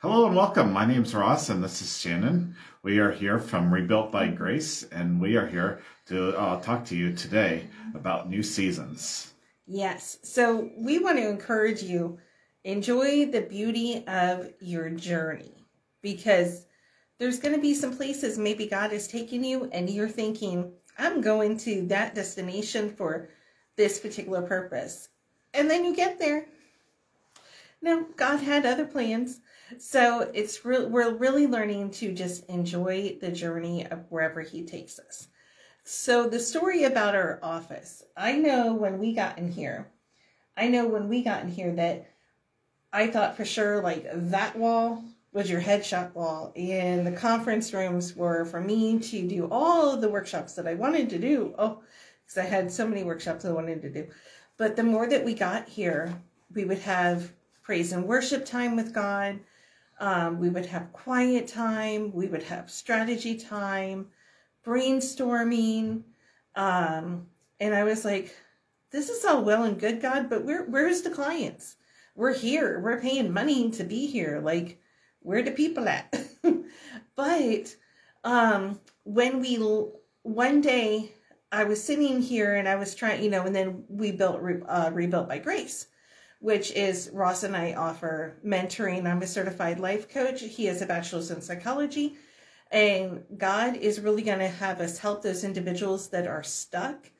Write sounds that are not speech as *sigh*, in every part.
Hello and welcome. My name's Ross and this is Shannon. We are here from Rebuilt by Grace and we are here to uh, talk to you today about new seasons. Yes. So we want to encourage you enjoy the beauty of your journey because there's going to be some places maybe God is taking you and you're thinking, I'm going to that destination for this particular purpose. And then you get there. Now, God had other plans. So it's re- we're really learning to just enjoy the journey of wherever he takes us. So the story about our office, I know when we got in here, I know when we got in here that I thought for sure like that wall was your headshot wall and the conference rooms were for me to do all of the workshops that I wanted to do. Oh, because I had so many workshops I wanted to do. But the more that we got here, we would have praise and worship time with God. Um, we would have quiet time. We would have strategy time, brainstorming. Um, and I was like, this is all well and good, God, but where, where's the clients? We're here. We're paying money to be here. Like, where the people at? *laughs* but um, when we, one day, I was sitting here and I was trying, you know, and then we built uh, Rebuilt by Grace which is Ross and I offer mentoring. I'm a certified life coach. He has a bachelor's in psychology. And God is really going to have us help those individuals that are stuck.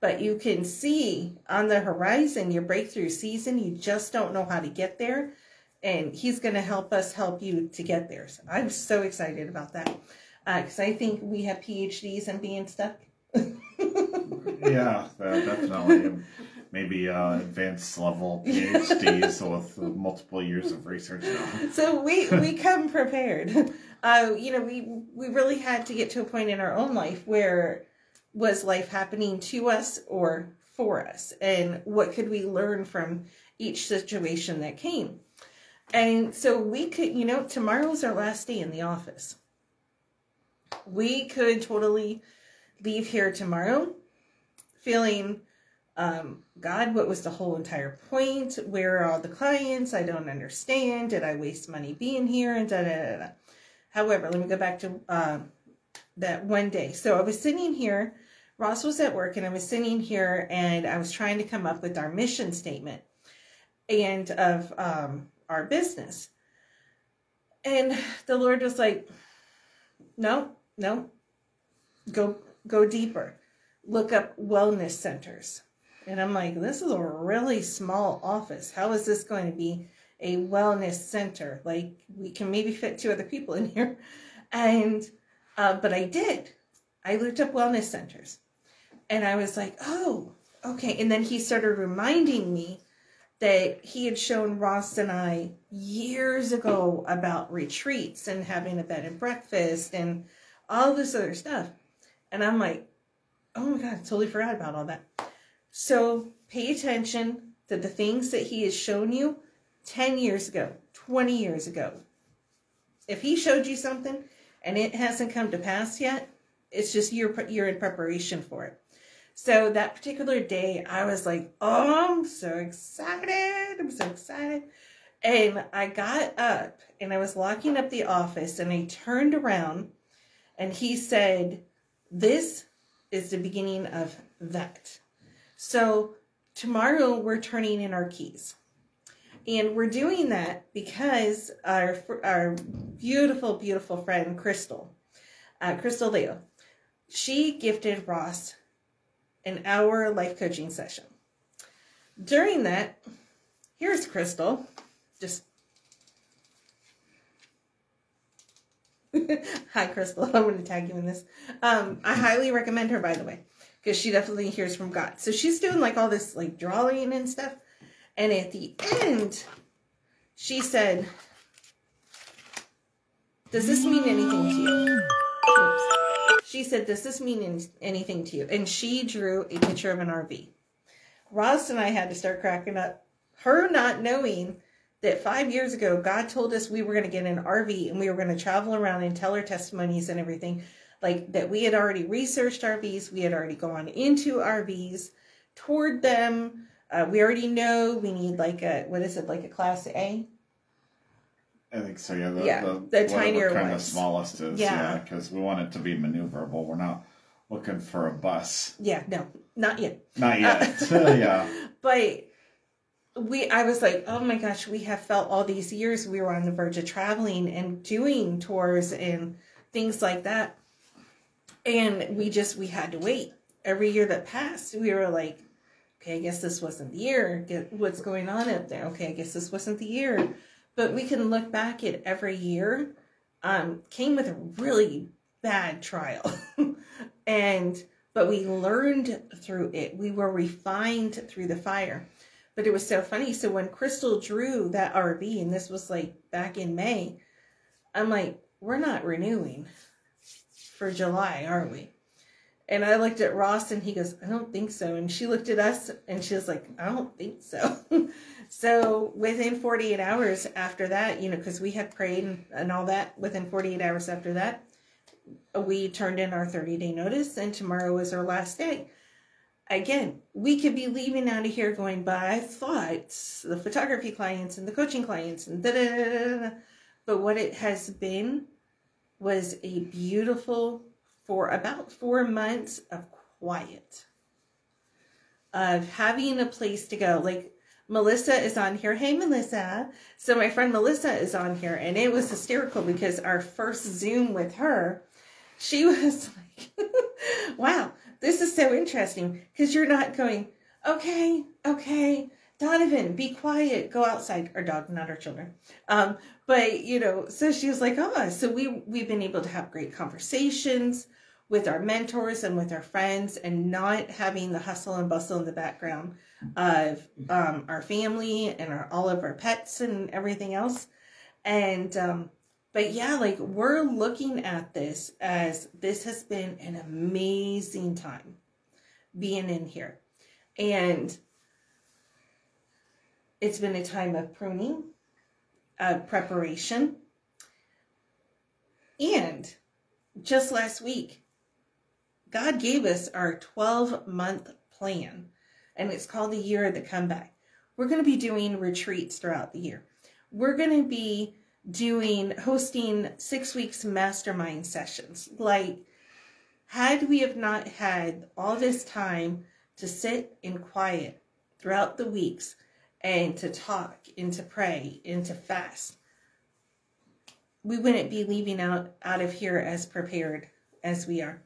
But you can see on the horizon your breakthrough season. You just don't know how to get there. And He's going to help us help you to get there. So I'm so excited about that because uh, I think we have PhDs in being stuck. *laughs* yeah, definitely maybe uh, advanced level *laughs* PhDs with multiple years of research. Now. So we we come prepared. *laughs* Uh, you know, we we really had to get to a point in our own life where was life happening to us or for us, and what could we learn from each situation that came. And so we could, you know, tomorrow's our last day in the office. We could totally leave here tomorrow feeling um, God, what was the whole entire point? Where are all the clients? I don't understand. Did I waste money being here? And da da da. da. However, let me go back to um, that one day. So I was sitting here. Ross was at work, and I was sitting here, and I was trying to come up with our mission statement and of um, our business. And the Lord was like, "No, no, go go deeper. Look up wellness centers." And I'm like, this is a really small office. How is this going to be a wellness center? Like, we can maybe fit two other people in *laughs* here. And, uh, but I did. I looked up wellness centers. And I was like, oh, okay. And then he started reminding me that he had shown Ross and I years ago about retreats and having a bed and breakfast and all this other stuff. And I'm like, oh my God, I totally forgot about all that. So pay attention to the things that he has shown you 10 years ago, 20 years ago. If he showed you something and it hasn't come to pass yet, it's just you're, you're in preparation for it. So that particular day, I was like, oh, I'm so excited. I'm so excited. And I got up and I was locking up the office and I turned around and he said, This is the beginning of that. So tomorrow we're turning in our keys. And we're doing that because our, our beautiful, beautiful friend, Crystal, uh, Crystal Leo, she gifted Ross an hour life coaching session. During that, here's Crystal, just *laughs* Hi, Crystal. *laughs* I'm going to tag you in this. Um, I highly recommend her, by the way because she definitely hears from God. So she's doing like all this like drawing and stuff. And at the end, she said, Does this mean anything to you? Oops. She said, Does this mean anything to you? And she drew a picture of an RV. Ross and I had to start cracking up. Her not knowing that five years ago, God told us we were going to get an RV and we were going to travel around and tell our testimonies and everything like that we had already researched RVs, we had already gone into RVs, toured them. Uh, we already know we need like a what is it like a class A? I think so. Yeah, the, Yeah, the, the tinier kind of smallest is Yeah. yeah, because we want it to be maneuverable. We're not looking for a bus, Yeah, no, not yet. not yet. *laughs* yeah, But we, I was like, oh my gosh, we have felt all these years we were on the verge of traveling and doing tours and things like that. And we just, we had to wait. Every year that passed, we were like, okay, I guess this wasn't the year. What's going on up there. Okay, I guess this wasn't the year. But we can look back at every year um, came with a really bad trial. *laughs* and but we learned through it. We were refined through the fire. But it was so funny. So when Crystal drew that RV, and this was like back in May, I'm like, we're not renewing for July, aren't we? And I looked at Ross and he goes, I don't think so. And she looked at us and she was like, I don't think so. *laughs* so within 48 hours after that, you know, because we had prayed and, all that, within 48 hours after that, we turned in our 30 day notice and tomorrow is our last day. Again, we could be leaving out of here going, but I thought the photography clients and the coaching clients and da da da. da. But what it has been was a beautiful for about four months of quiet, of having a place to go. Like Melissa is on here. Hey, Melissa. So my friend Melissa is on here, and it was hysterical because our first Zoom with her, she *laughs* was like, wow, this is so interesting because you're not going, okay, okay. Donovan, be quiet. Go outside. Our dog, not our children. Um, but you know, so she was like, oh, so we we've been able to have great conversations with our mentors and with our friends, and not having the hustle and bustle in the background of um, our family and our all of our pets and everything else. And um, but yeah, like we're looking at this as this has been an amazing time being in here, and it's been a time of pruning, preparation, and just last week, God gave us our 12 month plan, and it's called the Year of the Comeback. We're going to be doing retreats throughout the year. We're going to be doing, hosting six weeks mastermind sessions. Like, had we have not had all this time to sit in quiet throughout the weeks and to talk and to pray and to fast, we wouldn't be leaving out, out of here as prepared as we are.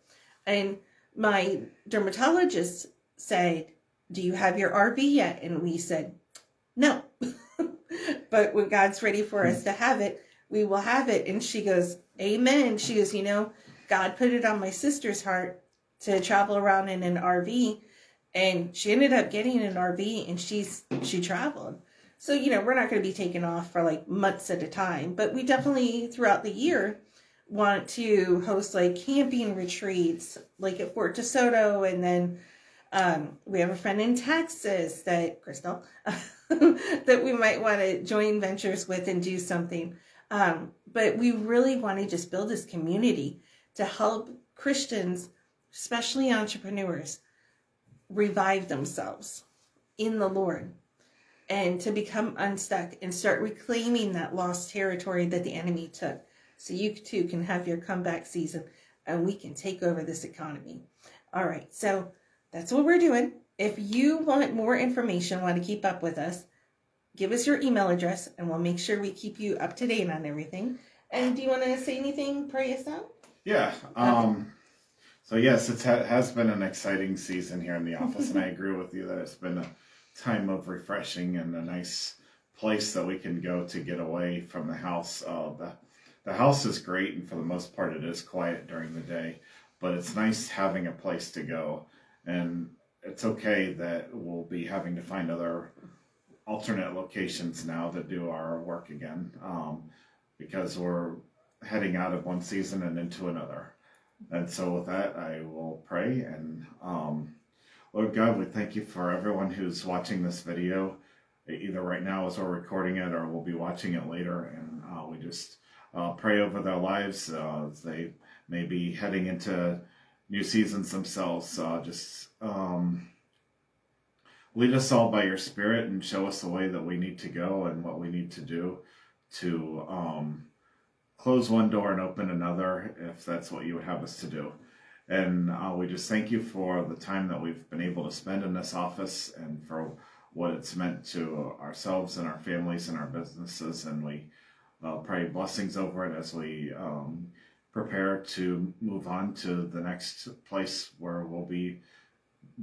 And my dermatologist said, Do you have your RV yet? And we said, No. *laughs* but when God's ready for us to have it, we will have it. And she goes, Amen. She goes, You know, God put it on my sister's heart to travel around in an RV. And she ended up getting an RV and she's she traveled. So, you know, we're not going to be taking off for like months at a time, but we definitely throughout the year want to host like camping retreats like at Fort DeSoto and then um, we have a friend in Texas that Crystal *laughs* that we might want to join ventures with and do something. Um, but we really want to just build this community to help Christians, especially entrepreneurs, revive themselves in the Lord and to become unstuck and start reclaiming that lost territory that the enemy took. So you too can have your comeback season and we can take over this economy. All right, so that's what we're doing. If you want more information, want to keep up with us, give us your email address and we'll make sure we keep you up to date on everything. And do you want to say anything, pray us out? Yeah. Um, so yes, it ha- has been an exciting season here in the office, and I agree with you that it's been a time of refreshing and a nice place that we can go to get away from the house. Uh, the the house is great, and for the most part, it is quiet during the day. But it's nice having a place to go, and it's okay that we'll be having to find other alternate locations now to do our work again, um, because we're heading out of one season and into another. And so, with that, I will pray. And um, Lord God, we thank you for everyone who's watching this video, either right now as we're recording it or we'll be watching it later. And uh, we just uh, pray over their lives uh, as they may be heading into new seasons themselves. Uh, just um, lead us all by your Spirit and show us the way that we need to go and what we need to do to um, close one door and open another if that's what you would have us to do. And uh, we just thank you for the time that we've been able to spend in this office and for what it's meant to ourselves and our families and our businesses. And we uh, pray blessings over it as we um, prepare to move on to the next place where we'll be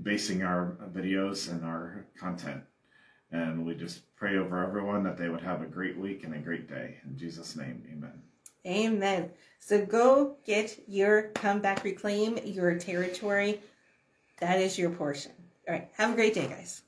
basing our videos and our content. And we just pray over everyone that they would have a great week and a great day. In Jesus' name, amen. Amen. So go get your comeback, reclaim your territory. That is your portion. All right. Have a great day, guys.